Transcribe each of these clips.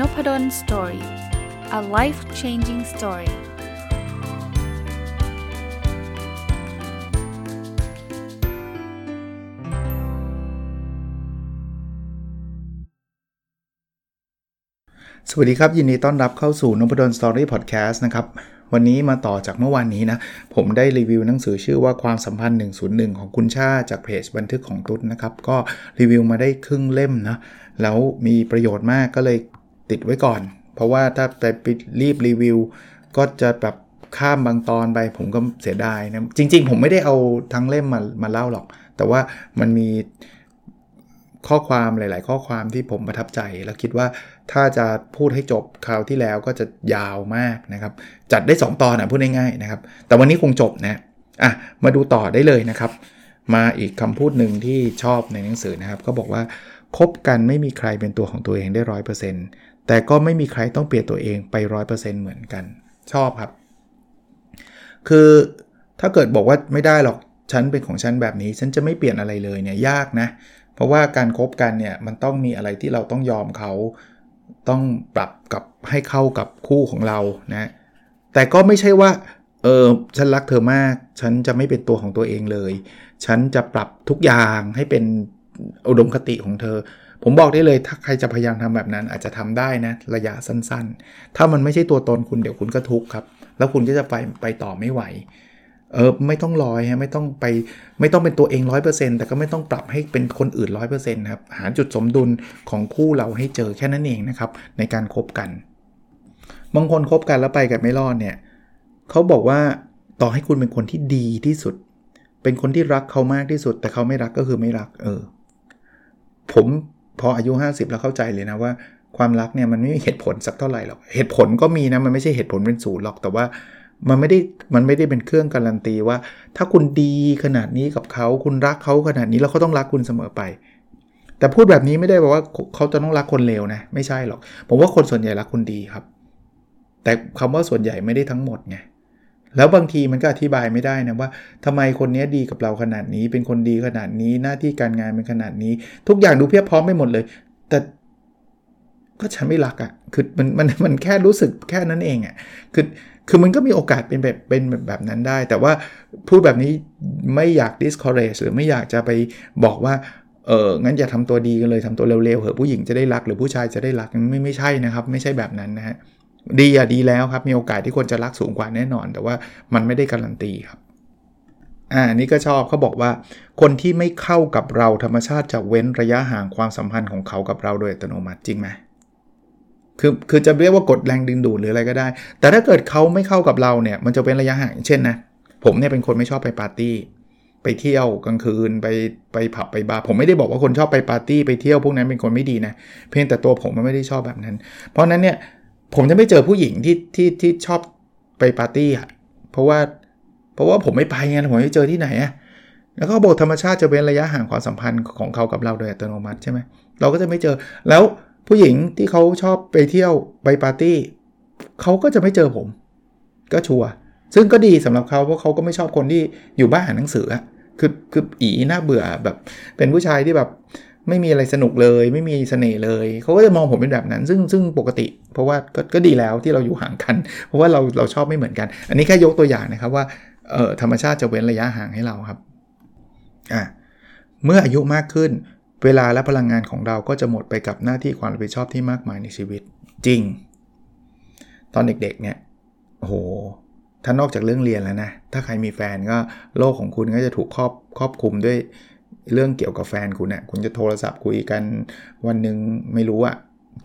Noppadol Story a life changing story สวัสดีครับ ยินดีต้อนรับเข้าสู่นพดล Story Podcast นะครับ วันนี้มาต่อจากเมื่อวานนี้นะ ผมได้รีวิวหนังสือชื่อว่าความสัมพันธ์ 101 ของคุณชาจากเพจบันทึกของตุ๊ดนะครับ ก็รีวิวมาได้ครึ่งเล่มนะ แล้วมีประโยชน์มากก็เลย ติดไว้ก่อน เพราะว่าถ้าไปรีบรีวิว ก็จะแบบข้ามบางตอนไปผมก็เสียดายนะ จริง ๆ ผมไม่ได้เอาทั้งเล่มมามาเล่าหรอก แต่ว่ามันมีข้อความหลาย ๆ ข้อความที่ผมประทับใจ แล้วคิดว่าถ้าจะพูดให้จบคราวที่แล้วก็จะยาวมากนะครับ จัดได้ 2 ตอนนะพูดง่าย ๆ นะครับ แต่วันนี้คงจบนะอะมาดูต่อได้เลยนะครับ มาอีกคำพูดหนึ่งที่ชอบในหนังสือนะครับเขาบอกว่าคบกันไม่มีใครเป็นตัวของตัวเองได้ร้อยเปอร์เซ็นต์ แต่ก็ไม่มีใครต้องเปลี่ยนตัวเองไปร้อยเปอร์เซ็นต์เหมือนกัน ชอบครับ คือถ้าเกิดบอกว่าไม่ได้หรอกฉันเป็นของฉันแบบนี้ ฉันจะไม่เปลี่ยนอะไรเลยเนี่ยยากนะ เพราะว่าการครบกันเนี่ยมันต้องมีอะไรที่เราต้องยอมเขาต้องปรับกับให้เข้ากับคู่ของเรานะแต่ก็ไม่ใช่ว่าเออฉันรักเธอมาก ฉันจะไม่เป็นตัวของตัวเองเลย ฉันจะปรับทุกอย่างให้เป็นอุดมคติของเธอ ผมบอกได้เลยถ้าใครจะพยายามทำแบบนั้น อาจจะทำได้นะระยะสั้นๆ ถ้ามันไม่ใช่ตัวตนคุณเดี๋ยวคุณก็ทุกข์ครับ แล้วคุณก็จะไปไปต่อไม่ไหวเออไม่ต้องลอยฮะไม่ต้องไปไม่ต้องเป็นตัวเอง 100%แต่ก็ไม่ต้องปรับให้เป็นคนอื่น 100%ครับหาจุดสมดุลของคู่เราให้เจอแค่นั้นเองนะครับ ในการครบกันบางคนคบกันแล้วไปกันไม่รอดเนี่ยเขาบอกว่าต่อให้คุณเป็นคนที่ดีที่สุด เป็นคนที่รักเขามากที่สุด แต่เขาไม่รักก็คือไม่รัก เออ ผม พออายุ 50 แล้วเข้าใจเลยนะว่าความรักเนี่ยมันไม่มีเหตุผลสักเท่าไหร่หรอก เหตุผลก็มีนะมันไม่ใช่เหตุผลเป็นศูนย์หรอกแต่ว่ามันไม่ได้มันไม่ได้เป็นเครื่องการันตีว่า ถ้าคุณดีขนาดนี้กับเขาคุณรักเขาขนาดนี้แล้วเขาต้องรักคุณเสมอไป แต่พูดแบบนี้ไม่ได้บอกว่าเขาจะต้องรักคนเลวนะไม่ใช่หรอก ผมว่าคนส่วนใหญ่รักคนดีครับ แต่คำว่าส่วนใหญ่ไม่ได้ทั้งหมดไง แล้วบางทีมันก็อธิบายไม่ได้นะว่าทำไมคนนี้ดีกับเราขนาดนี้ เป็นคนดีขนาดนี้หน้าที่การงานเป็นขนาดนี้ ทุกอย่างดูเพียบพร้อมไปหมดเลย แต่ก็ฉันไม่รักอะ่ะ คือมันมันมันแค่รู้สึกแค่นั้นเองอะ่ะ คือคือมันก็มีโอกาสเป็นแบบเป็นแบบนั้นได้ แต่ว่าพูดแบบนี้ไม่อยาก discourage หรือไม่อยากจะไปบอกว่าเอองั้นอย่าทำตัวดีกันเลยทำตัวเร็วๆเหอะผู้หญิงจะได้รักหรือผู้ชายจะได้รักไม่ไม่ใช่นะครับ ไม่ใช่แบบนั้นนะฮะ ดีอะดีแล้วครับ มีโอกาสที่คนจะรักสูงกว่าแน่นอน แต่ว่ามันไม่ได้การันตีครับอ่านี่ก็ชอบเขาบอกว่า คนที่ไม่เข้ากับเราธรรมชาติจะเว้นระยะห่างความสัมพันธ์ของเขากับเราโดยอัตโนมัติจริงไหมคือคือจะเรียกว่ากดแรงดึงดูดหรืออะไรก็ได้ แต่ถ้าเกิดเขาไม่เข้ากับเราเนี่ยมันจะเป็นระยะห่างเช่นนะผมเนี่ยเป็นคนไม่ชอบไปปาร์ตี้ไปเที่ยวกลางคืนไปไปผับไปบาร์ผมไม่ได้บอกว่าคนชอบไปปาร์ตี้ไปเที่ยวพวกนั้นเป็นคนไม่ดีนะเพียงแต่ตัวผมมันไม่ได้ชอบแบบนั้น เพราะนั้นเนี่ย ผมจะไม่เจอผู้หญิงที่ที่ที่ชอบไปปาร์ตี้อะเพราะว่าเพราะว่าผมไม่ไปไงผมไม่เจอที่ไหนอะแล้วก็บอกธรรมชาติจะเป็นระยะห่างความสัมพันธ์ของเขากับเราโดยอัตโนมัติใช่ไหมเราก็จะไม่เจอแล้วผู้หญิงที่เขาชอบไปเที่ยวไปปาร์ตี้เขาก็จะไม่เจอผม ก็ชัวร์ซึ่งก็ดีสำหรับเขาเพราะเขาก็ไม่ชอบคนที่อยู่บ้านอ่านหนังสือคือคืออีน่าเบื่อแบบเป็นผู้ชายที่แบบ ไม่มีอะไรสนุกเลย ไม่มีเสน่ห์เลยเขาก็จะมองผมเป็นแบบนั้น ซึ่งซึ่งปกติ เพราะว่าก็ก็ดีแล้วที่เราอยู่ห่างกัน เพราะว่าเราเราชอบไม่เหมือนกัน อันนี้แค่ยกตัวอย่างนะครับว่าเออธรรมชาติจะเว้นระยะห่างให้เราครับอ่าเมื่ออายุมากขึ้น เวลาและพลังงานของเราก็จะหมดไปกับหน้าที่ความรับผิดชอบที่มากมายในชีวิตจริง ตอนเด็กๆเนี่ยโหถ้านอกจากเรื่องเรียนแล้วนะ ถ้าใครมีแฟนก็โลกของคุณก็จะถูกครอบครอบคุมด้วย เรื่องเกี่ยวกับแฟนคุณเนะี่ยคุณจะโทรศัพท์คุยกันวันหนึ่งไม่รู้อะ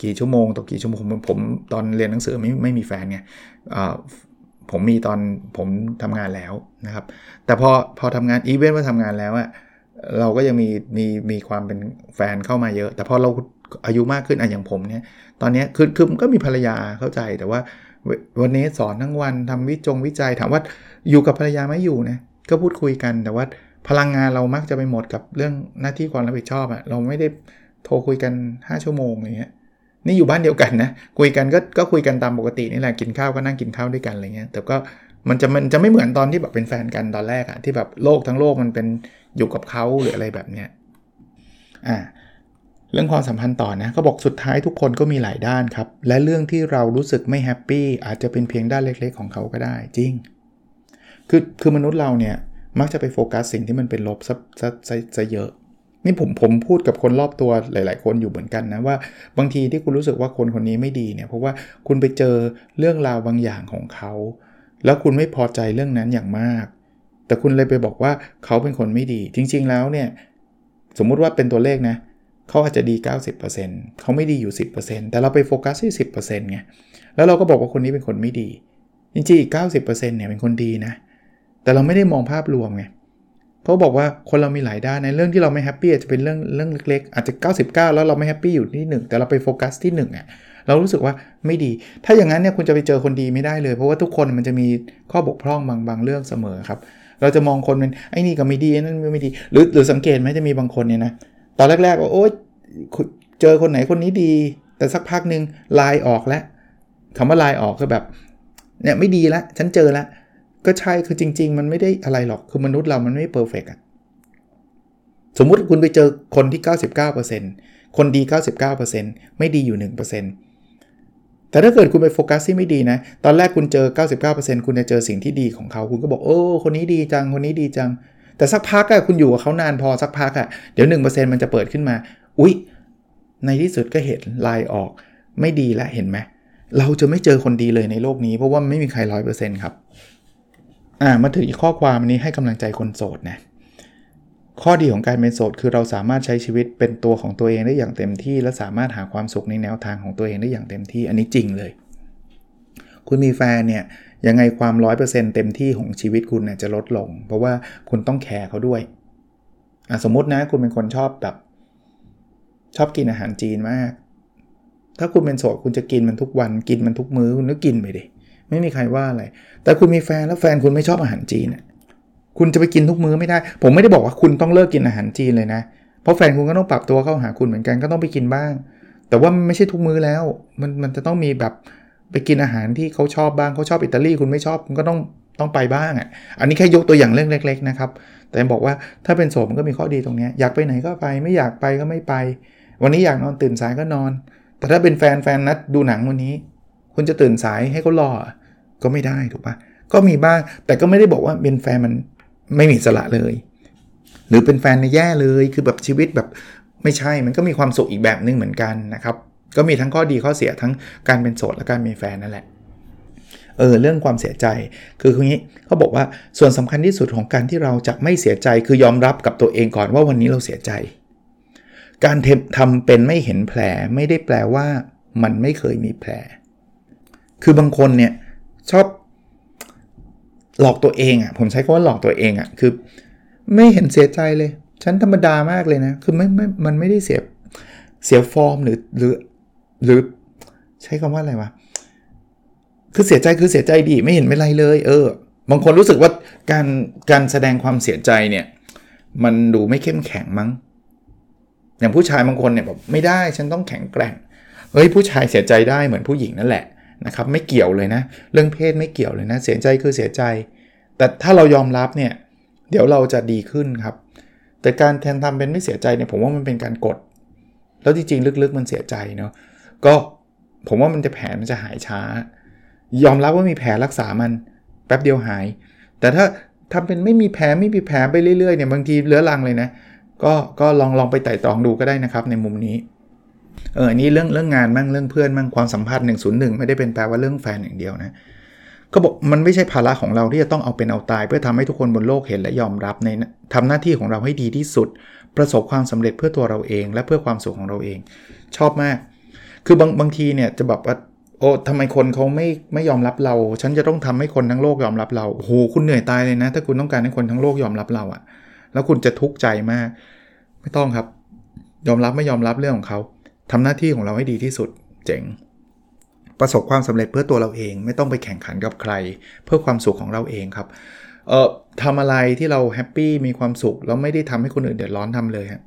กี่ชั่วโมงต่อกี่ชั่วโมงผมผมตอนเรียนหนังสือไม่ไม่มีแฟนไงผมมีตอนผมทำงานแล้วนะครับ แต่พอพอทำงานอีเวนต์ว่าทำงานแล้วอะเราก็ยังมีมีมีความเป็นแฟนเข้ามาเยอะ แต่พอเราอายุมากขึ้นอะอย่างผมเนี่ยตอนนี้คือคือก็มีภรรยาเข้าใจแต่ว่าวันนี้สอนทั้งวันทำวิจงวิจัยถามว่าอยู่กับภรรยาไม่อยู่นะก็พูดคุยกันแต่ว่า พลังงานเรามักจะไปหมดกับเรื่องหน้าที่ความรับผิดชอบอะเราไม่ได้โทรคุยกัน 5 ชั่วโมงอะไรเงี้ยนี่อยู่บ้านเดียวกันนะคุยกันก็ก็คุยกันตามปกตินี่แหละกินข้าวก็นั่งกินข้าวด้วยกันอะไรเงี้ยแต่ก็มันจะมันจะไม่เหมือนตอนที่แบบเป็นแฟนกันตอนแรกอะที่แบบโลกทั้งโลกมันเป็นอยู่กับเขาหรืออะไรแบบเนี้ยอ่าเรื่องความสัมพันธ์ต่อนะเขาบอกสุดท้ายทุกคนก็มีหลายด้านครับ และเรื่องที่เรารู้สึกไม่แฮปปี้อาจจะเป็นเพียงด้านเล็ก ๆ ของเขาก็ได้จริง คือคือมนุษย์เราเนี่ย มักจะไปโฟกัสสิ่งที่มันเป็นลบซะซะซะซะเยอะ นี่ผมผมพูดกับคนรอบตัวหลาย ๆ คนอยู่เหมือนกันนะว่าบางทีที่คุณรู้สึกว่าคนคนนี้ไม่ดีเนี่ยเพราะว่าคุณไปเจอเรื่องราวบางอย่างของเขา แล้วคุณไม่พอใจเรื่องนั้นอย่างมาก แต่คุณเลยไปบอกว่าเขาเป็นคนไม่ดี จริง ๆ แล้วเนี่ยสมมุติว่าเป็นตัวเลขนะเขาอาจจะดี 90%เขาไม่ดีอยู่ 10%แต่เราไปโฟกัสที่ 10%ไงแล้วเราก็บอกว่าคนนี้เป็นคนไม่ดี จริงๆอีก 90%เนี่ยเป็นคนดีนะ แต่เราไม่ได้มองภาพรวมไงเขาบอกว่าคนเรามีหลายด้านในเรื่องที่เราไม่ happy อาจจะเป็นเรื่องเรื่องเล็กๆ อาจจะ 99 แล้วเราไม่ happy อยู่ที่ 1 แต่เราไปโฟกัสที่1อะเรารู้สึกว่าไม่ดี ถ้าอย่างนั้นเนี่ยคุณจะไปเจอคนดีไม่ได้เลย เพราะว่าทุกคนมันจะมีข้อบกพร่องบางบางเรื่องเสมอครับ เราจะมองคนเป็นไอ้นี่ก็ไม่ดีนั่นไม่ดี หรือหรือสังเกตไหมจะมีบางคนเนี่ยนะตอนแรกๆว่าโอ๊ยเจอคนไหนคนนี้ดี แต่สักพักหนึ่งลายออกแล้วคำว่าลายออกคือแบบเนี่ยไม่ดีแล้วฉันเจอแล้ว ก็ใช่คือจริง ๆ มันไม่ได้อะไรหรอกคือมนุษย์เรามันไม่เพอร์เฟกอะสมมุติคุณไปเจอคนที่ 99%คนดี 99%ไม่ดีอยู่ 1%แต่ถ้าเกิดคุณไปโฟกัสที่ไม่ดีนะ ตอนแรกคุณเจอ 99%คุณจะเจอสิ่งที่ดีของเขา คุณก็บอก โอ้ คนนี้ดีจัง คนนี้ดีจัง แต่สักพักอะคุณอยู่กับเขานานพอสักพักอะเดี๋ยว 1%มันจะเปิดขึ้นมา อุ๊ย ในที่สุดก็เห็นลายออก ไม่ดีแล้วเห็นไหม เราจะไม่เจอคนดีเลยในโลกนี้ เพราะว่าไม่มีใครร้อยเปอร์เซ็นต์ครับ อ่ามาถึงอีกข้อความนี้ให้กำลังใจคนโสดนะข้อดีของการเป็นโสดคือเราสามารถใช้ชีวิตเป็นตัวของตัวเองได้อย่างเต็มที่ และสามารถหาความสุขในแนวทางของตัวเองได้อย่างเต็มที่อันนี้จริงเลย คุณมีแฟนเนี่ยยังไงความ 100%เต็มที่ของชีวิตคุณเนี่ยจะลดลง เพราะว่าคุณต้องแคร์เขาด้วยสมมตินะคุณเป็นคนชอบแบบชอบกินอาหารจีนมาก ถ้าคุณเป็นโสดคุณจะกินมันทุกวันกินมันทุกมื้อคุณก็กินไปดิ ไม่มีใครว่าอะไร แต่คุณมีแฟนแล้วแฟนคุณไม่ชอบอาหารจีนคุณจะไปกินทุกมื้อไม่ได้ ผมไม่ได้บอกว่าคุณต้องเลิกกินอาหารจีนเลยนะ เพราะแฟนคุณก็ต้องปรับตัวเข้าหาคุณเหมือนกันก็ต้องไปกินบ้าง แต่ว่าไม่ใช่ทุกมื้อแล้ว มันมันจะต้องมีแบบไปกินอาหารที่เขาชอบบ้างเขาชอบอิตาลีคุณไม่ชอบคุณก็ต้องต้องไปบ้างอะ อันนี้แค่ยกตัวอย่างเรื่องเล็ก ๆ นะครับ แต่บอกว่าถ้าเป็นโสมมันก็มีข้อดีตรงนี้อยากไปไหนก็ไปไม่อยากไปก็ไม่ไป วันนี้อยากนอนตื่นสายก็นอน แต่ถ้าเป็นแฟนแฟนนัดดูหนังวันนี้ คุณจะตื่นสายให้เขารอ ก็ไม่ได้ถูกปะก็มีบ้าง แต่ก็ไม่ได้บอกว่าเป็นแฟนมันไม่มีสละเลย หรือเป็นแฟนในแย่เลยคือแบบชีวิตแบบไม่ใช่มันก็มีความสุขอีกแบบนึงเหมือนกันนะครับ ก็มีทั้งข้อดีข้อเสียทั้งการเป็นโสดและการมีแฟนนั่นแหละเออเรื่องความเสียใจคือคืองี้เขาบอกว่าส่วนสำคัญที่สุดของการที่เราจะไม่เสียใจคือยอมรับกับตัวเองก่อนว่าวันนี้เราเสียใจ การทำเป็นไม่เห็นแผลไม่ได้แปลว่ามันไม่เคยมีแผล คือบางคนเนี่ย ชอบหลอกตัวเองอะ่ะผมใช้คำว่าหลอกตัวเองอะ่ะคือ ไม่เห็นเสียใจเลย ฉันธรรมดามากเลยนะ คือไม่ไม่มันไม่ได้เสียเสียฟอร์มหรือหรือหรือใช้คำว่าอะไรวะคือเสียใจคือเสียใจดีไม่เห็นไม่ไรเลย เออ บางคนรู้สึกว่าการการแสดงความเสียใจเนี่ย มันดูไม่เข้มแข็งมั้ง อย่างผู้ชายบางคนเนี่ยแบบไม่ได้ฉันต้องแข็งแกร่งเฮ้ยผู้ชายเสียใจได้เหมือนผู้หญิงนั่นแหละ นะครับไม่เกี่ยวเลยนะ เรื่องเพศไม่เกี่ยวเลยนะ เสียใจคือเสียใจ แต่ถ้าเรายอมรับเนี่ยเดี๋ยวเราจะดีขึ้นครับ แต่การแทนทำเป็นไม่เสียใจเนี่ยผมว่ามันเป็นการกด แล้วจริงๆลึกๆมันเสียใจเนาะก็ผมว่ามันจะแผลมันจะหายช้า ยอมรับว่ามีแผลรักษามันแป๊บเดียวหาย แต่ถ้าทำเป็นไม่มีแผลไม่มีแผลไปเรื่อยๆเนี่ยบางทีเลื้อรังเลยนะก็ก็ลองลองไปไต่ตรองดูก็ได้นะครับในมุมนี้ เอออันนี้เรื่องเรื่องงานมั่งเรื่องเพื่อนมั่งความสัมพันธ์101 ไม่ได้เป็นแปลว่าเรื่องแฟนอย่างเดียวนะก็บอกมันไม่ใช่ภาระของเราที่จะต้องเอาเป็นเอาตาย เพื่อทำให้ทุกคนบนโลกเห็นและยอมรับในทำหน้าที่ของเราให้ดีที่สุด ประสบความสำเร็จเพื่อตัวเราเอง และเพื่อความสุขของเราเอง ชอบมาก คือบางบางทีเนี่ยจะแบบว่าโอ้ทำไมคนเขาไม่ไม่ยอมรับเรา ฉันจะต้องทำให้คนทั้งโลกยอมรับเราโอ้โหคุณเหนื่อยตายเลยนะ ถ้าคุณต้องการให้คนทั้งโลกยอมรับเราอะแล้วคุณจะทุกข์ใจมาก ไม่ต้องครับ ยอมรับไม่ยอมรับเรื่องของเขา ทำหน้าที่ของเราให้ดีที่สุดเจ๋ง ประสบความสำเร็จเพื่อตัวเราเอง ไม่ต้องไปแข่งขันกับใคร เพื่อความสุขของเราเองครับเอ่อทำอะไรที่เราแฮปปี้มีความสุขแล้วไม่ได้ทำให้คนอื่นเดือดร้อนทำเลยฮะ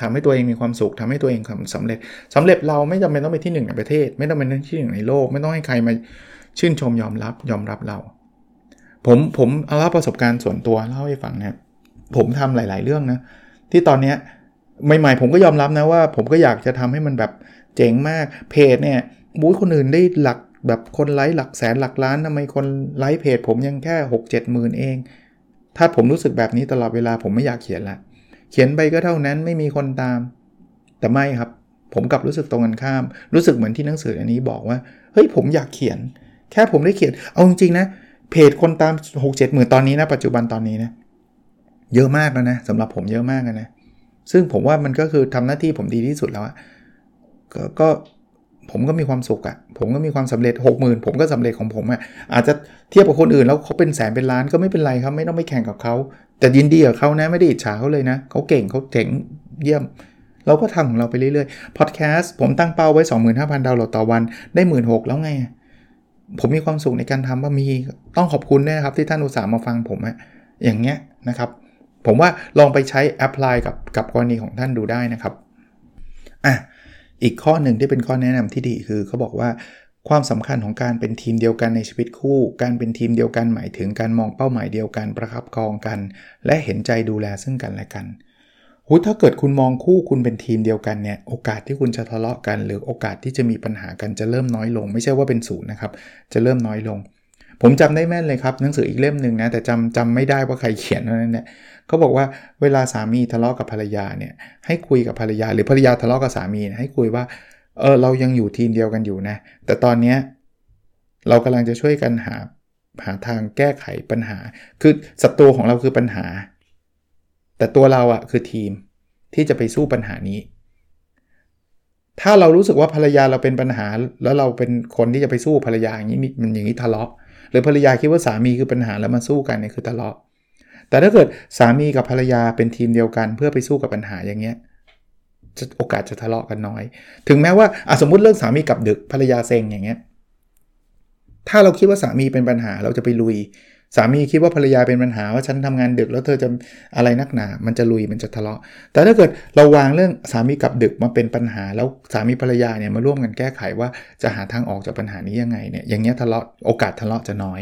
ทำให้ตัวเองมีความสุขทำให้ตัวเองสำเร็จสำเร็จเราไม่จำเป็นต้องเป็นที่หนึ่งในประเทศ ไม่ต้องเป็นที่หนึ่งในโลก ไม่ต้องให้ใครมาชื่นชมยอมรับยอมรับเรา ผมผมเอาประสบการณ์ส่วนตัวเล่าให้ฟังนะผมทำหลาย ๆ เรื่องนะที่ตอนเนี้ย ใหม่ๆผมก็ยอมรับนะว่า ผมก็อยากจะทำให้มันแบบเจ๋งมากเพจเนี่ยบู๊คนอื่นได้หลักแบบคนไลค์หลักแสนหลักล้านทำไมคนไลค์เพจ ผมยังแค่6 7หมื่นเอง ถ้าผมรู้สึกแบบนี้ตลอดเวลาผมไม่อยากเขียนละ เขียนไปก็เท่านั้นไม่มีคนตาม แต่ไม่ครับ ผมกลับรู้สึกตรงกันข้าม รู้สึกเหมือนที่หนังสืออันนี้บอกว่า เฮ้ยผมอยากเขียน แค่ผมได้เขียน เอาจริงๆนะ เพจคนตาม 6 7หมื่นตอนนี้นะ ปัจจุบันตอนนี้นะ เยอะมากแล้วนะสำหรับผมเยอะมากนะ ซึ่งผมว่ามันก็คือทำหน้าที่ผมดีที่สุดแล้วอะก็ผมก็มีความสุขอะผมก็มีความสำเร็จ 60,000 ผมก็สำเร็จของผมอะอาจจะเทียบกับคนอื่นแล้วเขาเป็นแสนเป็นล้านก็ไม่เป็นไรครับ ไม่ต้องไปแข่งกับเขา แต่ยินดีกับเขานะ ไม่ได้อิจฉาเขาเลยนะ เขาเก่งเขาเจ๋งเยี่ยม เราก็ทำของเราไปเรื่อยๆ พอดแคสต์ผมตั้งเป้าไว้ 25,000 ดาวน์โหลดต่อวัน ได้16,000แล้วไง ผมมีความสุขในการทำว่ามี ต้องขอบคุณนะครับที่ท่านอุตส่าห์มาฟังผมอะอย่างเงี้ยนะครับ ผมว่าลองไปใช้แอพพลายกับกับกรณีของท่านดูได้นะครับอะอีกข้อหนึ่งที่เป็นข้อแนะนำที่ดีคือเขาบอกว่าความสำคัญของการเป็นทีมเดียวกันในชีวิตคู่ การเป็นทีมเดียวกันหมายถึงการมองเป้าหมายเดียวกันประคับครองกัน และเห็นใจดูแลซึ่งกันและกันหูถ้าเกิดคุณมองคู่คุณเป็นทีมเดียวกันเนี่ยโอกาสที่คุณจะทะเลาะกัน หรือโอกาสที่จะมีปัญหากันจะเริ่มน้อยลง ไม่ใช่ว่าเป็นศูนย์นะครับ จะเริ่มน้อยลง ผมจำได้แม่นเลยครับหนังสืออีกเล่มหนึ่งนะแต่จำจำไม่ได้ว่าใครเขียนนั่นแหละ เขาบอกว่าเวลาสามีทะเลาะกับภรรยาเนี่ยให้คุยกับภรรยา หรือภรรยาทะเลาะกับสามีให้คุยว่าเออเรายังอยู่ทีมเดียวกันอยู่นะ แต่ตอนเนี้ยเรากำลังจะช่วยกันหาหาทางแก้ไขปัญหา คือศัตรูของเราคือปัญหา แต่ตัวเราอะคือทีมที่จะไปสู้ปัญหานี้ ถ้าเรารู้สึกว่าภรรยาเราเป็นปัญหา แล้วเราเป็นคนที่จะไปสู้ภรรยาอย่างนี้มันอย่างนี้ทะเลาะ หรือภรรยาคิดว่าสามีคือปัญหาแล้วมาสู้กันเนี่ยคือทะเลาะ แต่ถ้าเกิดสามีกับภรรยาเป็นทีมเดียวกัน เพื่อไปสู้กับปัญหาอย่างเงี้ยโอกาสจะทะเลาะกันน้อย ถึงแม้ว่าสมมติเรื่องสามีกับดึกภรรยาเซ็งอย่างเงี้ยถ้าเราคิดว่าสามีเป็นปัญหาเราจะไปลุย สามีคิดว่าภรรยาเป็นปัญหาว่าฉันทำงานดึกแล้วเธอจะอะไรนักหนา มันจะลุยมันจะทะเลาะ แต่ถ้าเกิดเราวางเรื่องสามีกับดึกมาเป็นปัญหา แล้วสามีภรรยาเนี่ยมาร่วมกันแก้ไขว่าจะหาทางออกจากปัญหานี้ยังไงเนี่ยอย่างเงี้ยทะเลาะโอกาสทะเลาะจะน้อย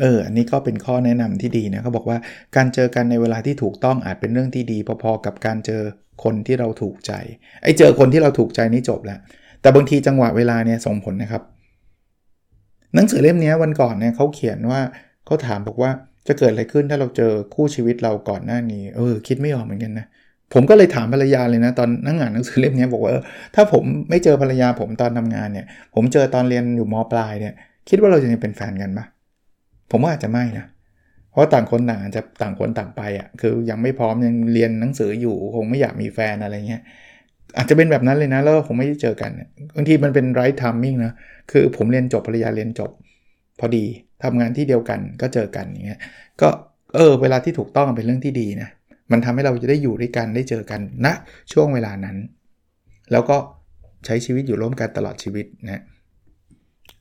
เออ อันนี้ก็เป็นข้อแนะนำที่ดีนะเขาบอกว่าการเจอกันในเวลาที่ถูกต้องอาจเป็นเรื่องที่ดี พอๆกับการเจอคนที่เราถูกใจ ไอ้เจอคนที่เราถูกใจนี่จบแล้ว แต่บางทีจังหวะเวลาเนี่ยส่งผลนะครับ หนังสือเล่มนี้วันก่อนเนี่ยเขาเขียนว่าเขาถามบอกว่าจะเกิดอะไรขึ้นถ้าเราเจอคู่ชีวิตเราก่อนหน้านี้ เออ คิดไม่ออกเหมือนกันนะผมก็เลยถามภรรยาเลยนะ ตอนนั่งอ่านหนังสือเล่มนี้บอกว่าถ้าผมไม่เจอภรรยาผมตอนทำงานเนี่ย ผมเจอตอนเรียนอยู่มปลายเนี่ย คิดว่าเราจะยังเป็นแฟนกันปะ ผมว่าอาจจะไม่นะเพราะต่างคนต่างอาจจะต่างคนต่างไปอะ่ะคือยังไม่พร้อมยังเรียนหนังสืออยู่คงไม่อยากมีแฟนอะไรเงี้ยอาจจะเป็นแบบนั้นเลยนะแล้วคงไม่ได้เจอกันบางทีมันเป็นไรท์ทัมมิ่งนะคือผมเรียนจบภรรยาเรียนจบ พอดีทำงานที่เดียวกันก็เจอกันอย่างเงี้ยก็เออเวลาที่ถูกต้องเป็นเรื่องที่ดีนะมันทำให้เราจะได้อยู่ด้วยกันได้เจอกันณนะช่วงเวลานั้น แล้วก็ใช้ชีวิตอยู่ร่วมกันตลอดชีวิตนะ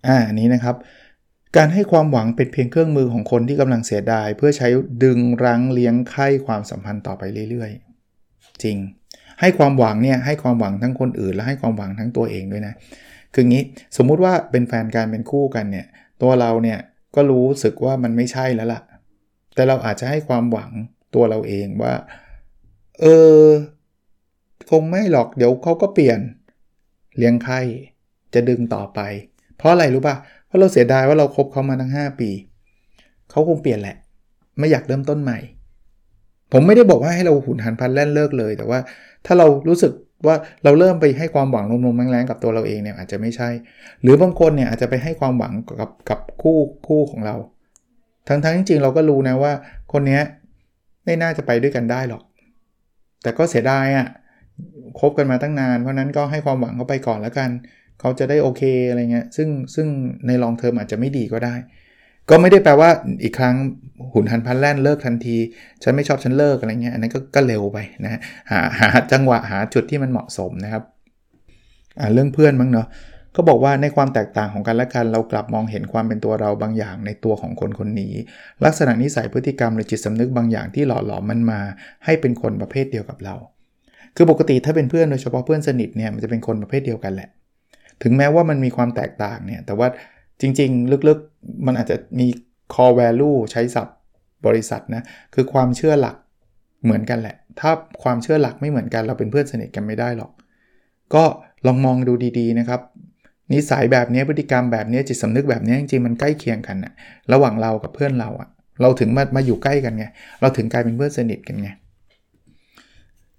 อ่าอันนี้นะครับ การให้ความหวังเป็นเพียงเครื่องมือของคนที่กำลังเสียดาย เพื่อใช้ดึงรั้งเลี้ยงไข้ความสัมพันธ์ต่อไปเรื่อยๆ จริง ให้ความหวังเนี่ยให้ความหวังทั้งคนอื่น และให้ความหวังทั้งตัวเองด้วยนะ คืองี้สมมุติว่าเป็นแฟนกันเป็นคู่กันเนี่ยตัวเราเนี่ยก็รู้สึกว่ามันไม่ใช่แล้วล่ะ แต่เราอาจจะให้ความหวังตัวเราเองว่า เออคงไม่หรอกเดี๋ยวเขาก็เปลี่ยนเลี้ยงไข้จะดึงต่อไป เพราะอะไรรู้ป่ะ ราะเราเสียดายว่าเราครบเขามาตั้ง 5 ปี เขาคงเปลี่ยนแหละ ไม่อยากเริ่มต้นใหม่ ผมไม่ได้บอกว่าให้เราหุนหันพันแล่นเลิกเลย แต่ว่าถ้าเรารู้สึกว่าเราเริ่มไปให้ความหวังลมๆแรงๆกับตัวเราเองเนี่ยอาจจะไม่ใช่ หรือบางคนเนี่ยอาจจะไปให้ความหวังกับกับคู่คู่ของเรา ทั้งๆจริงๆเราก็รู้นะว่า คนนี้ไม่น่าจะไปด้วยกันได้หรอก แต่ก็เสียดายอะ่ะคบกันมาตั้งนาน เพราะนั้นก็ให้ความหวังเขาไปก่อนแล้วกัน เขาจะได้โอเคอะไรเงี้ยซึ่งซึ่งในลองเทอมอาจจะไม่ดีก็ได้ ก็ไม่ได้แปลว่าอีกครั้งหุนหันพันแล่นเลิกทันที ฉันไม่ชอบฉันเลิกอะไรเงี้ยอันนั้นก็ก็เร็วไปนะหาหาจังหวะหาจุดที่มันเหมาะสมนะครับอ่าเรื่องเพื่อนมั้งเนาะก็บอกว่าในความแตกต่างของกันและกันเรากลับมองเห็นความเป็นตัวเราบางอย่างในตัวของคนคนนี้ ลักษณะนิสัยพฤติกรรมหรือจิตสำนึกบางอย่างที่หล่อหลอมมันมา ให้เป็นคนประเภทเดียวกับเรา คือปกติถ้าเป็นเพื่อนโดยเฉพาะเพื่อนสนิทเนี่ยมันจะเป็นคนประเภทเดียวกันแหละ ถึงแม้ว่ามันมีความแตกต่างเนี่ย แต่ว่าจริง ๆ ลึกๆ มันอาจจะมี core value ใช้ศัพท์บริษัทนะ คือความเชื่อหลักเหมือนกันแหละ ถ้าความเชื่อหลักไม่เหมือนกันเราเป็นเพื่อนสนิทกันไม่ได้หรอก ก็ลองมองดูดีๆนะครับ นิสัยแบบนี้พฤติกรรมแบบนี้จิตสำนึกแบบนี้จริงๆมันใกล้เคียงกันนะระหว่างเรากับเพื่อนเราอะเราถึงมามาอยู่ใกล้กันไง เราถึงกลายเป็นเพื่อนสนิทกันไง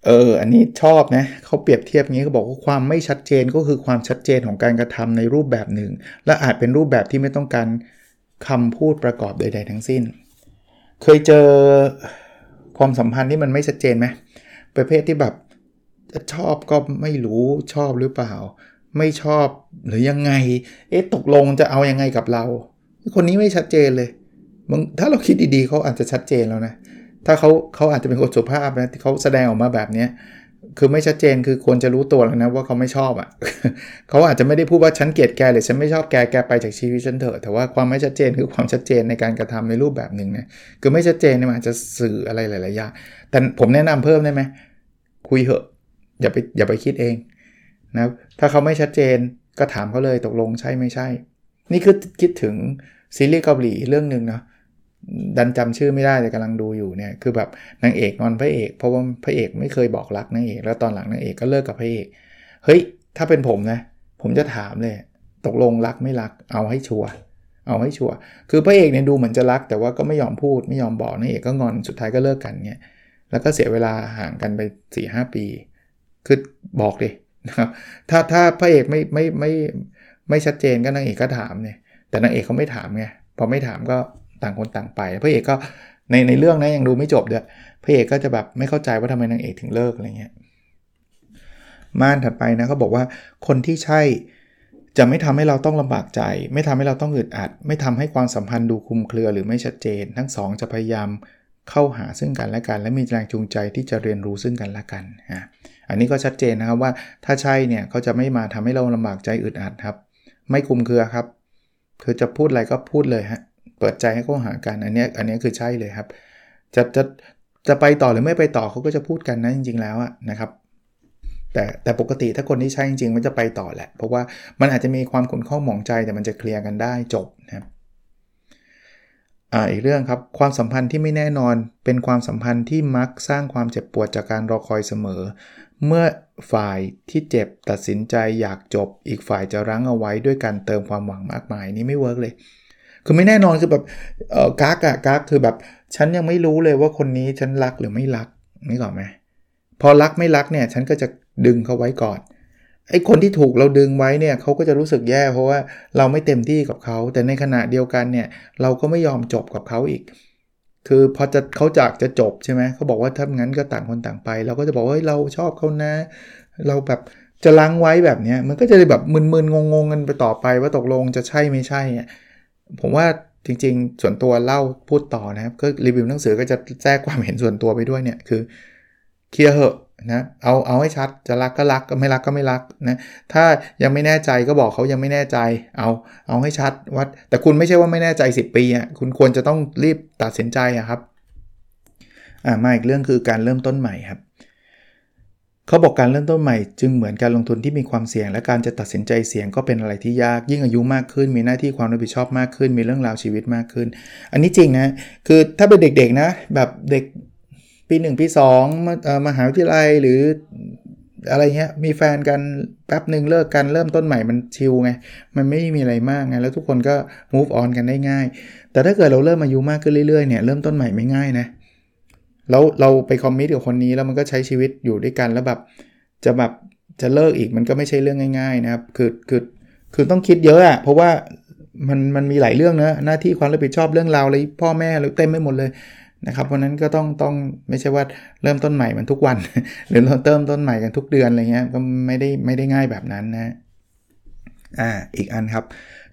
เออ อันนี้ชอบนะเขาเปรียบเทียบงี้เขาบอกว่าความไม่ชัดเจนก็คือความชัดเจนของการกระทำในรูปแบบหนึ่ง และอาจเป็นรูปแบบที่ไม่ต้องการคำพูดประกอบใด ๆ ทั้งสิ้น เคยเจอความสัมพันธ์ที่มันไม่ชัดเจนไหมประเภทที่แบบชอบก็ไม่รู้ชอบหรือเปล่า ไม่ชอบหรือยังไง เอ๊ะตกลงจะเอายังไงกับเรา คนนี้ไม่ชัดเจนเลยมึงถ้าเราคิดดีๆเขาอาจจะชัดเจนแล้วนะ ถ้าเขาเขาอาจจะเป็นคนสุภาพนะที่เขาแสดงออกมาแบบนี้คือไม่ชัดเจนคือควรจะรู้ตัวแล้วนะว่าเขาไม่ชอบอะ่ะเขาอาจจะไม่ได้พูดว่าฉันเกลียดแกหรือฉันไม่ชอบแกแกไปจากชีวิตฉันเถอะแต่ว่าความไม่ชัดเจนคือความชัดเจนในการกระทำในรูปแบบหนึ่งนะคือไม่ชัดเจนเนี่ยมันจะสื่ออะไรหลายๆอย่างแต่ผมแนะนำเพิ่มได้ไหมคุยเหอะอย่าไปอย่าไปคิดเองนะถ้าเขาไม่ชัดเจนก็ถามเขาเลยตกลงใช่ไม่ใช่ นี่คือคิดถึงซีรีส์เกาหลีเรื่องหนึ่งนะ ดันจำชื่อไม่ได้แต่กำลังดูอยู่เนี่ยคือแบบนางเอกงอนพระเอก เพราะว่าพระเอกไม่เคยบอกรักนางเอกแล้วตอนหลังนางเอกก็เลิกกับพระเอกเฮ้ยถ้าเป็นผมนะ ผมจะถามเลย ตกลงรักไม่รัก เอาให้ชัวร์เอาให้ชัวร์คือพระเอกเนี่ยดูเหมือนจะรัก แต่ว่าก็ไม่ยอมพูดไม่ยอมบอกนางเอกก็งอนสุดท้ายก็เลิกกันเนี่ยแล้วก็เสียเวลาห่างกันไป4ีหปี คือบอกดินะครับถ้าถ้าพระเอกไม่ไม่ไม่ไม่ชัดเจนก็นางเอกก็ถามเนี่ยแต่นางเอกเขาไม่ถามไงพอไม่ถามก็ ต่างคนต่างไปพระเอกก็ในในเรื่องนะยังดูไม่จบด้วยพระเอกก็จะแบบไม่เข้าใจว่าทำไมนางเอกถึงเลิกอะไรเงี้ยม่านถัดไปนะเขาบอกว่าคนที่ใช่จะไม่ทำให้เราต้องลำบากใจ ไม่ทำให้เราต้องอึดอัด ไม่ทำให้ความสัมพันธ์ดูคุมเครือหรือไม่ชัดเจน ทั้งสองจะพยายามเข้าหาซึ่งกันและกัน และมีแรงจูงใจที่จะเรียนรู้ซึ่งกันและกันอะอันนี้ก็ชัดเจนนะครับว่าถ้าใช่เนี่ยเขาจะไม่มาทำให้เราลำบากใจอึดอัดครับ ไม่คุมเครือครับคือจะพูดอะไรก็พูดเลยฮะ เปิดใจให้เขาหากันอันนี้อันนี้คือใช่เลยครับ จะจะจะไปต่อหรือไม่ไปต่อเขาก็จะพูดกันนะจริง ๆ แล้วนะครับ แต่แต่ปกติถ้าคนที่ใช่จริงๆ มันจะไปต่อแหละ เพราะว่ามันอาจจะมีความขุ่นข้องหมองใจแต่มันจะ clear กันได้จบนะครับอ่าอีกเรื่องครับความสัมพันธ์ที่ไม่แน่นอนเป็นความสัมพันธ์ที่มักสร้างความเจ็บปวดจากการรอคอยเสมอ เมื่อฝ่ายที่เจ็บตัดสินใจอยากจบ อีกฝ่ายจะรั้งเอาไว้ด้วยการเติมความหวังมากมายนี่ไม่ work เลย คือไม่แน่นอนคือแบบเออกักอะกักคือแบบ ฉันยังไม่รู้เลยว่าคนนี้ฉันรักหรือไม่รักนี่ก่อนไหมพอรักไม่รักเนี่ยฉันก็จะดึงเขาไว้ก่อนไอ้คนที่ถูกเราดึงไว้เนี่ยเขาก็จะรู้สึกแย่ เพราะว่าเราไม่เต็มที่กับเขา แต่ในขณะเดียวกันเนี่ยเราก็ไม่ยอมจบกับเขาอีก คือพอจะเขาจากจะจบใช่ไหมเขาบอกว่าถ้างั้นก็ต่างคนต่างไป เราก็จะบอกว่าเราชอบเขานะ เราแบบจะล้างไว้แบบนี้มันก็จะแบบมึนๆงงๆกันไปต่อไปว่าตกลงจะใช่ไม่ใช่ ผมว่าจริง ๆ ส่วนตัวเล่าพูดต่อนะครับก็รีวิวหนังสือก็จะแทรกความเห็นส่วนตัวไปด้วยเนี่ยคือเคลียร์เหอะนะเอาเอาให้ชัดจะรักก็รักก็ไม่รักก็ไม่รักนะถ้ายังไม่แน่ใจก็บอกเขายังไม่แน่ใจ เอาเอาให้ชัดว่าแต่คุณไม่ใช่ว่าไม่แน่ใจ 10 ปีอะคุณควรจะต้องรีบตัดสินใจอะครับอ่ามาอีกเรื่องคือการเริ่มต้นใหม่ครับ เขาบอกการเริ่มต้นใหม่จึงเหมือนการลงทุนที่มีความเสี่ยง และการจะตัดสินใจเสี่ยงก็เป็นอะไรที่ยากยิ่งอายุมากขึ้น มีหน้าที่ความรับผิดชอบมากขึ้น มีเรื่องราวชีวิตมากขึ้น อันนี้จริงนะคือถ้าเป็นเด็กๆนะแบบเด็กปี 1 ปี2มหาวิทยาลัยหรืออะไรเงี้ยมีแฟนกันแป๊บหนึ่งเลิกกันเริ่มต้นใหม่มันชิลไง มันไม่มีอะไรมากไงแล้วทุกคนก็ move on กันได้ง่าย แต่ถ้าเกิดเราเริ่มอายุมากขึ้นเรื่อยๆเนี่ยเริ่มต้นใหม่ไม่ง่ายนะ แล้วเราไปคอมมิตกับคนนี้แล้วมันก็ใช้ชีวิตอยู่ด้วยกันแล้วแบบจะแบบจะเลิกอีกมันก็ไม่ใช่เรื่องง่ายๆนะครับคือคือคือต้องคิดเยอะอะเพราะว่ามันมันมีหลายเรื่องนะหน้าที่ความรับผิดชอบเรื่องราวอะไรพ่อแม่หรือเต็มไม่หมดเลยนะครับเพราะนั้นก็ต้องต้องไม่ใช่ว่าเริ่มต้นใหม่มันทุกวัน หรือเราเติมต้นใหม่กันทุกเดือนอะไรเงี้ยก็ไม่ได้ไม่ได้ง่ายแบบนั้นนะอ่าอีกอันครับ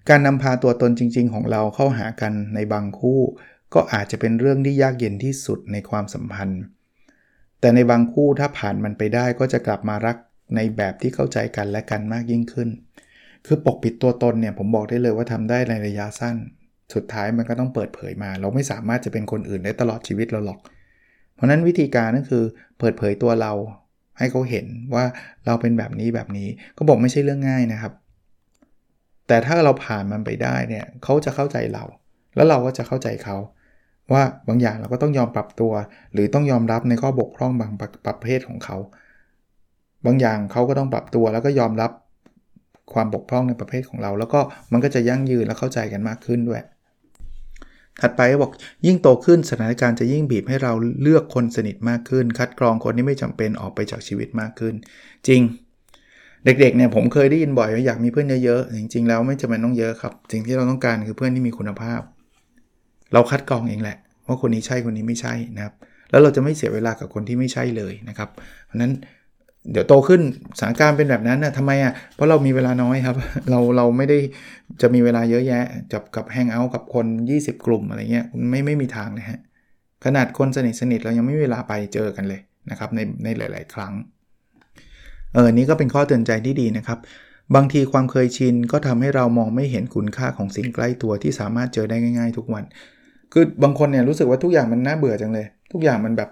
การนำพาตัวตนจริง ๆ ของเราเข้าหากันในบางคู่ ก็อาจจะเป็นเรื่องที่ยากเย็นที่สุดในความสัมพันธ์ แต่ในบางคู่ถ้าผ่านมันไปได้ก็จะกลับมารักในแบบที่เข้าใจกันและกันมากยิ่งขึ้น คือปกปิดตัวตนเนี่ยผมบอกได้เลยว่าทำได้ในระยะสั้น สุดท้ายมันก็ต้องเปิดเผยมา เราไม่สามารถจะเป็นคนอื่นได้ตลอดชีวิตเราหรอก เพราะนั้นวิธีการก็คือเปิดเผยตัวเราให้เขาเห็นว่าเราเป็นแบบนี้แบบนี้ก็บอกไม่ใช่เรื่องง่ายนะครับ แต่ถ้าเราผ่านมันไปได้เนี่ยเขาจะเข้าใจเรา แล้วเราก็จะเข้าใจเขา ว่าบางอย่างเราก็ต้องยอมปรับตัว หรือต้องยอมรับในข้อบกพร่องบางประเภทของเขา บางอย่างเขาก็ต้องปรับตัวแล้วก็ยอมรับความบกพร่องในประเภทของเรา แล้วก็มันก็จะยั่งยืนและเข้าใจกันมากขึ้นด้วย ถัดไปบอกยิ่งโตขึ้นสถานการณ์จะยิ่งบีบให้เราเลือกคนสนิทมากขึ้น คัดกรองคนที่ไม่จำเป็นออกไปจากชีวิตมากขึ้น จริง เด็กๆเนี่ยผมเคยได้ยินบ่อยว่าอยากมีเพื่อนเยอะๆจริง ๆ แล้วไม่จำเป็นต้องเยอะครับสิ่งที่เราต้องการคือเพื่อนที่มีคุณภาพ เราคัดกรองเองแหละ ว่าคนนี้ใช่คนนี้ไม่ใช่นะครับ แล้วเราจะไม่เสียเวลากับคนที่ไม่ใช่เลยนะครับ เพราะนั้นเดี๋ยวโตขึ้นสถานการณ์เป็นแบบนั้นนะทำไมอะเพราะเรามีเวลาน้อยครับ เราเราไม่ได้จะมีเวลาเยอะแยะจับกับแฮงเอาท์กับคน 20 กลุ่มอะไรเงี้ยไม่ไม่มีทางนะฮะขนาดคนสนิทสนิทเรายังไม่มีเวลาไปเจอกันเลยนะครับในในหลาย ๆ ครั้งเออนี้ก็เป็นข้อเตือนใจที่ดีนะครับ บางทีความเคยชินก็ทำให้เรามองไม่เห็นคุณค่าของสิ่งใกล้ตัวที่สามารถเจอได้ง่าย ๆ ทุกวัน คือบางคนเนี่ยรู้สึกว่าทุกอย่างมันน่าเบื่อจังเลย ทุกอย่างมันแบบ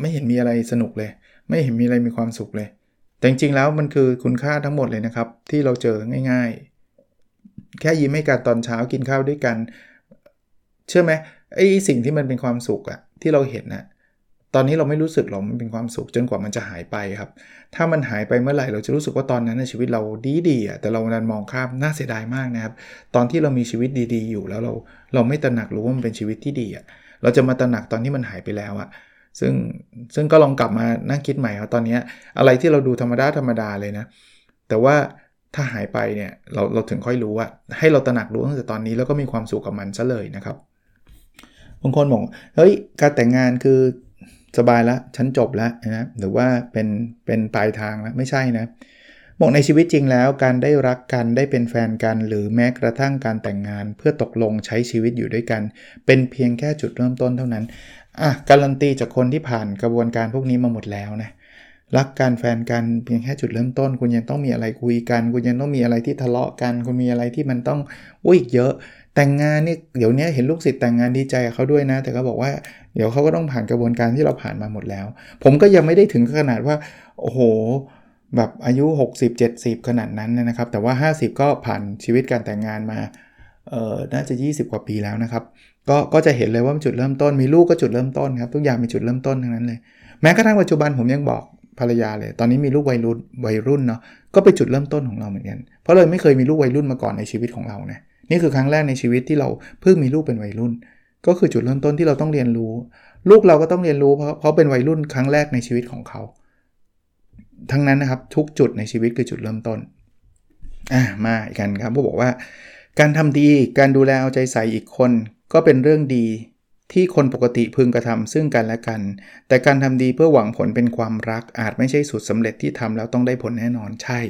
ไม่เห็นมีอะไรสนุกเลย ไม่เห็นมีอะไรมีความสุขเลย แต่จริงๆแล้วมันคือคุณค่าทั้งหมดเลยนะครับ ที่เราเจอง่าย ๆ แค่ยิ้มให้กันตอนเช้ากินข้าวด้วยกัน เชื่อไหมไอ้สิ่งที่มันเป็นความสุขอะที่เราเห็นนะ ตอนนี้เราไม่รู้สึกหรอกมันเป็นความสุขจนกว่ามันจะหายไปครับ ถ้ามันหายไปเมื่อไหร่เราจะรู้สึกว่าตอนนั้นในชีวิตเราดีดีอะแต่เราดันมองข้ามน่าเสียดายมากนะครับ ตอนที่เรามีชีวิตดีๆ อยู่แล้วเราเราไม่ตระหนักรู้ว่ามันเป็นชีวิตที่ดีอะเราจะมาตระหนักตอนที่มันหายไปแล้วอะซึ่งซึ่งก็ลองกลับมานั่งคิดใหม่ว่าตอนนี้อะไรที่เราดูธรรมดาธรรมดาเลยนะ แต่ว่าถ้าหายไปเนี่ยเราเราถึงค่อยรู้ว่า ให้เราตระหนักรู้ตั้งแต่ตอนนี้แล้วก็มีความสุขกับมันซะเลยนะครับบางคนบอกเฮ้ยการแต่งงานคือ สบายแล้วฉันจบแล้วนะหรือว่าเป็นเป็นปลายทางแล้วไม่ใช่นะบอกในชีวิตจริงแล้ว การได้รักกันได้เป็นแฟนกัน หรือแม้กระทั่งการแต่งงาน เพื่อตกลงใช้ชีวิตอยู่ด้วยกัน เป็นเพียงแค่จุดเริ่มต้นเท่านั้นอะการันตีจากคนที่ผ่านกระบวนการพวกนี้มาหมดแล้วนะรักการแฟนกันเพียงแค่จุดเริ่มต้น คุณยังต้องมีอะไรคุยกัน คุณยังต้องมีอะไรที่ทะเลาะกัน คุณมีอะไรที่มันต้องอุ้ยเยอะแต่งงานนี่เดี๋ยวนี้เห็นลูกศิษย์แต่งงานดีใจเขาด้วยนะ แต่ก็บอกว่าเดี๋ยวเขาก็ต้องผ่านกระบวนการที่เราผ่านมาหมดแล้ว ผมก็ยังไม่ได้ถึงขนาดว่า โอ้โห แบบอายุ 60 70 ขนาดนั้นนะครับ แต่ว่า 50 ก็ผ่านชีวิตการแต่งงานมาเอ่อน่าจะ 20 กว่าปีแล้วนะครับ ก็ก็จะเห็นเลยว่าจุดเริ่มต้น มีลูกก็จุดเริ่มต้นครับ ทุกอย่างมีจุดเริ่มต้นทั้งนั้นเลย แม้กระทั่งปัจจุบันผมยังบอกภรรยาเลย ตอนนี้มีลูกวัยรุ่นวัยรุ่นเนาะก็เป็นจุดเริ่มต้นของเราเหมือนกัน เพราะเลยไม่เคยมีลูกวัยรุ่นมาก่อนในชีวิตของเรานะ นี่คือครั้งแรกในชีวิตที่เราเพิ่งมีลูกเป็นวัยรุ่น ก็คือจุดเริ่มต้นที่เราต้องเรียนรู้ ลูกเราก็ต้องเรียนรู้เพราะเพราะเป็นวัยรุ่นครั้งแรกในชีวิตของเขา ทั้งนั้นนะครับทุกจุดในชีวิตคือจุดเริ่มต้นอ่ามาอีกกันครับผู้บอกว่า การทำดีการดูแลเอาใจใส่อีกคน ก็เป็นเรื่องดีที่คนปกติพึงกระทำซึ่งกันและกัน แต่การทำดีเพื่อหวังผลเป็นความรัก อาจไม่ใช่สูตรสาเร็จที่ทำแล้วต้องได้ผลแน่นอนใช่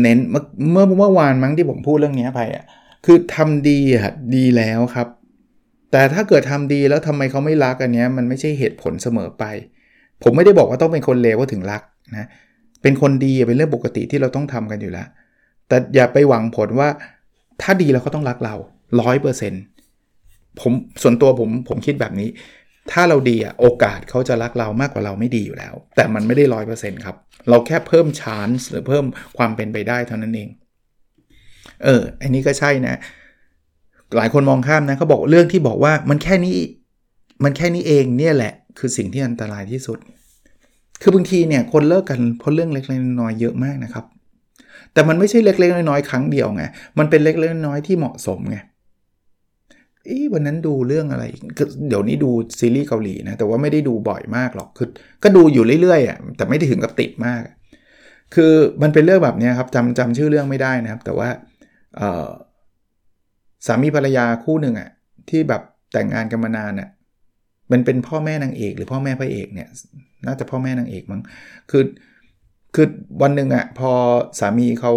เน้นเมื่อเมื่อเมื่อวานมั้งที่ผมพูดเรื่องนี้ไปอะ คือทำดีอะดีแล้วครับ แต่ถ้าเกิดทำดีแล้วทำไมเขาไม่รักอันนี้มันไม่ใช่เหตุผลเสมอไป ผมไม่ได้บอกว่าต้องเป็นคนเลวว่าถึงรักนะเป็นคนดีเป็นเรื่องปกติที่เราต้องทำกันอยู่แล้ว แต่อย่าไปหวังผลว่าถ้าดีแล้วเขาต้องรักเราร้อยเปอร์เซ็นต์ผมส่วนตัวผมผมคิดแบบนี้ ถ้าเราดีอะโอกาสเขาจะรักเรามากกว่าเราไม่ดีอยู่แล้ว แต่มันไม่ได้ร้อยเปอร์เซ็นต์ครับ เราแค่เพิ่มชานส์หรือเพิ่มความเป็นไปได้เท่านั้นเอง เอออันนี้ก็ใช่นะ หลายคนมองข้ามนะเขาบอกเรื่องที่บอกว่ามันแค่นี้มันแค่นี้เองเนี่ยแหละ คือสิ่งที่อันตรายที่สุด คือบางทีเนี่ยคนเลิกกันเพราะเรื่องเล็กๆน้อยๆเยอะมากนะครับ แต่มันไม่ใช่เล็กๆน้อยๆครั้งเดียวไงมันเป็นเล็กๆน้อยๆที่เหมาะสมไงอีวันนั้นดูเรื่องอะไรเดี๋ยวนี้ดูซีรีส์เกาหลีนะแต่ว่าไม่ได้ดูบ่อยมากหรอกคือก็ดูอยู่เรื่อยๆอะแต่ไม่ได้ถึงกับติดมาก คือมันเป็นเรื่องแบบนี้ครับจำจำชื่อเรื่องไม่ได้นะครับ แต่ว่า สามีภรรยาคู่หนึ่งอะที่แบบแต่งงานกันมานานอะมันเป็นพ่อแม่นางเอกหรือพ่อแม่พระเอกเนี่ย น่าจะพ่อแม่นางเอกมั้งคือคือวันหนึ่งอะพอสามีเขา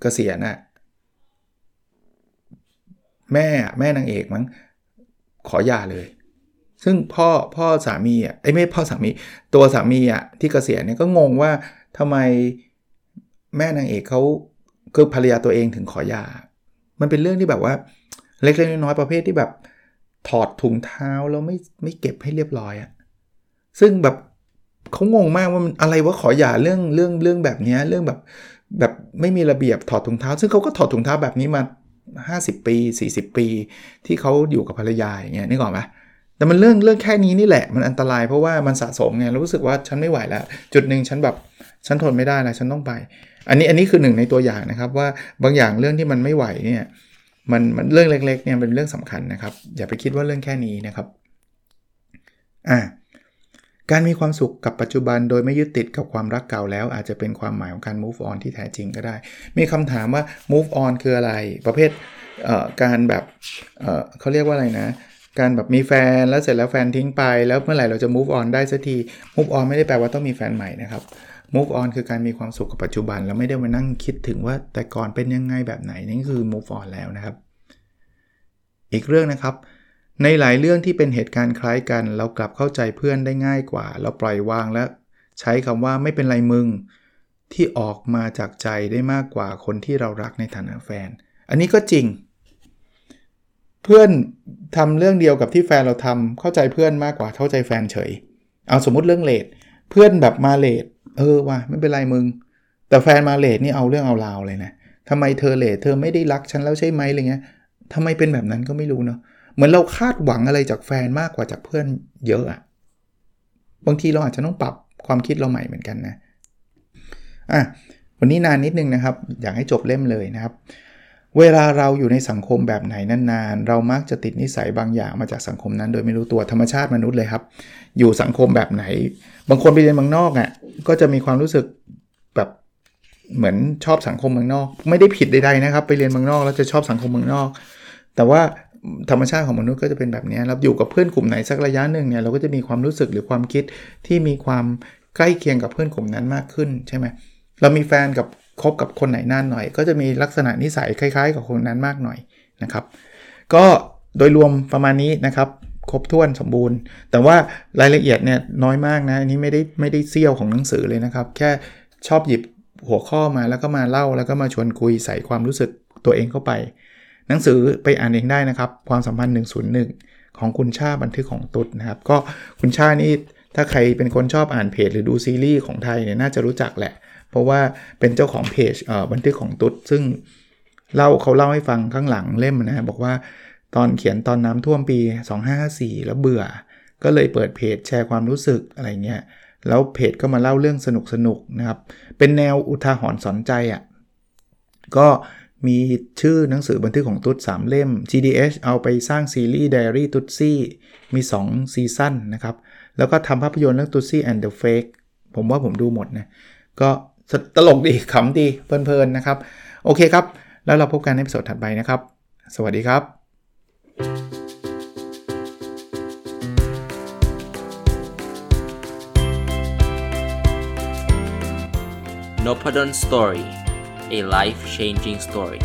เกษียณอะแม่แม่นางเอกมั้งขอหย่าเลย ซึ่งพ่อพ่อสามีอะไอ้ไม่พ่อสามี ตัวสามีอะที่เกษียณเนี่ยก็งงว่าทำไมแม่นางเอกเขา คือภรรยาตัวเองถึงขอหย่ามันเป็นเรื่องที่แบบว่า เล็กๆน้อยๆประเภทที่แบบ ถอดถุงเท้าแล้วไม่ไม่เก็บให้เรียบร้อยอะซึ่งแบบเขางงมากว่ามันอะไรว่าขอหย่าเรื่องเรื่องเรื่องแบบนี้เรื่องแบบแบบไม่มีระเบียบถอดถุงเท้า ซึ่งเขาก็ถอดถุงเท้าแบบนี้มา 50 ปี 40 ปี ที่เขาอยู่กับภรรยาอย่างเงี้ยนึกออกไหมแต่มันเรื่องเรื่องแค่นี้นี่แหละมันอันตรายเพราะว่ามันสะสมไงรู้สึกว่าฉันไม่ไหวแล้ว จุดหนึ่งฉันแบบ ฉันทนไม่ได้แล้วฉันต้องไป อันนี้อันนี้คือหนึ่งในตัวอย่างนะครับ ว่าบางอย่างเรื่องที่มันไม่ไหวเนี่ยมันมันเรื่องเล็กๆเนี่ยเป็นเรื่องสำคัญนะครับ อย่าไปคิดว่าเรื่องแค่นี้นะครับอ่าการมีความสุขกับปัจจุบันโดยไม่ยึดติดกับความรักเก่าแล้ว อาจจะเป็นความหมายของการ move on ที่แท้จริงก็ได้ มีคำถามว่า move on คืออะไร ประเภทการแบบเเขาเรียกว่าอะไรนะ การแบบมีแฟนแล้วเสร็จแล้วแฟนทิ้งไป แล้วเมื่อไหร่เราจะ move on ได้สักที move on ไม่ได้แปลว่าต้องมีแฟนใหม่นะครับ move on คือการมีความสุขกับปัจจุบัน แล้วไม่ได้มานั่งคิดถึงว่าแต่ก่อนเป็นยังไงแบบไหนนี่คือ move on แล้วนะครับ อีกเรื่องนะครับ ในหลายเรื่องที่เป็นเหตุการณ์คล้ายกัน เรากลับเข้าใจเพื่อนได้ง่ายกว่า เราปล่อยวางและใช้คำว่าไม่เป็นไรมึง ที่ออกมาจากใจได้มากกว่าคนที่เรารักในฐานะแฟน อันนี้ก็จริง เพื่อนทำเรื่องเดียวกับที่แฟนเราทำเข้าใจเพื่อนมากกว่าเข้าใจแฟนเฉย เอาสมมุติเรื่องเลทเพื่อนแบบมาเลท เออว่ะไม่เป็นไรมึง แต่แฟนมาเลทนี่เอาเรื่องเอาราวเลยนะทำไมเธอเลทเธอไม่ได้รักฉันแล้วใช่ไหมอะไรเงี้ยทำไมเป็นแบบนั้นก็ไม่รู้เนาะเหมือนเราคาดหวังอะไรจากแฟนมากกว่าจากเพื่อนเยอะอะบางทีเราอาจจะต้องปรับความคิดเราใหม่เหมือนกันนะอะวันนี้นานนิดนึงนะครับ อยากให้จบเล่มเลยนะครับ เวลาเราอยู่ในสังคมแบบไหนนานๆ เรามักจะติดนิสัยบางอย่างมาจากสังคมนั้น โดยไม่รู้ตัวธรรมชาติมนุษย์เลยครับ อยู่สังคมแบบไหน บางคนไปเรียนเมืองนอกอะ่ะก็จะมีความรู้สึกแบบเหมือนชอบสังคมเมืองนอก ไม่ได้ผิดใดๆนะครับ ไปเรียนเมืองนอกแล้วจะชอบสังคมเมืองนอก แต่ว่าธรรมชาติของมนุษย์ก็จะเป็นแบบนี้เราอยู่กับเพื่อนกลุ่มไหนสักระยะหนึ่งเนี่ยเราก็จะมีความรู้สึกหรือความคิดที่มีความใกล้เคียงกับเพื่อนกลุ่มนั้นมากขึ้นใช่ไหมเรามีแฟนกับ คบกับคนไหนนานหน่อย ก็จะมีลักษณะนิสัยคล้าย ๆ กับคนนั้นมากหน่อยนะครับ ก็โดยรวมประมาณนี้นะครับ ครบถ้วนสมบูรณ์ แต่ว่ารายละเอียดเนี่ยน้อยมากนะอันนี้ไม่ได้ไม่ได้เซี่ยวของหนังสือเลยนะครับ แค่ชอบหยิบหัวข้อมาแล้วก็มาเล่าแล้วก็มาชวนคุยใส่ความรู้สึกตัวเองเข้าไป หนังสือไปอ่านเองได้นะครับ ความสัมพันธ์ 101 ของคุณชาบันทึกของตุ๊ดนะครับ ก็คุณชานี่ถ้าใครเป็นคนชอบอ่านเพจหรือดูซีรีส์ของไทยเนี่ยน่าจะรู้จักแหละ เพราะว่าเป็นเจ้าของเพจบันทึกของตุ๊ดซึ่งเล่าเขาเล่าให้ฟังข้างหลังเล่มนะบอกว่าตอนเขียนตอนน้ำท่วมปี 2554 แล้วเบื่อ ก็เลยเปิดเพจแชร์ความรู้สึกอะไรเงี้ยแล้วเพจก็มาเล่าเรื่องสนุกสนุกนะครับ เป็นแนวอุทาหรณ์สอนใจอะ่ะก็มีชื่อหนังสือบันทึกของตุ๊ด3เล่ม GDH เอาไปสร้างซีรีส์ Diary ตุ๊ดซี่มี 2 ซีซั่นนะครับ แล้วก็ทำภาพยนตร์เรื่องตุ๊ดซี่ and the Fake ผมว่าผมดูหมดนะ ก็ ตลกดีขำดีเพลินๆนะครับ โอเคครับ แล้วเราพบกันในสดถัดไปนะครับ สวัสดีครับ n o p a d o n Story a life changing story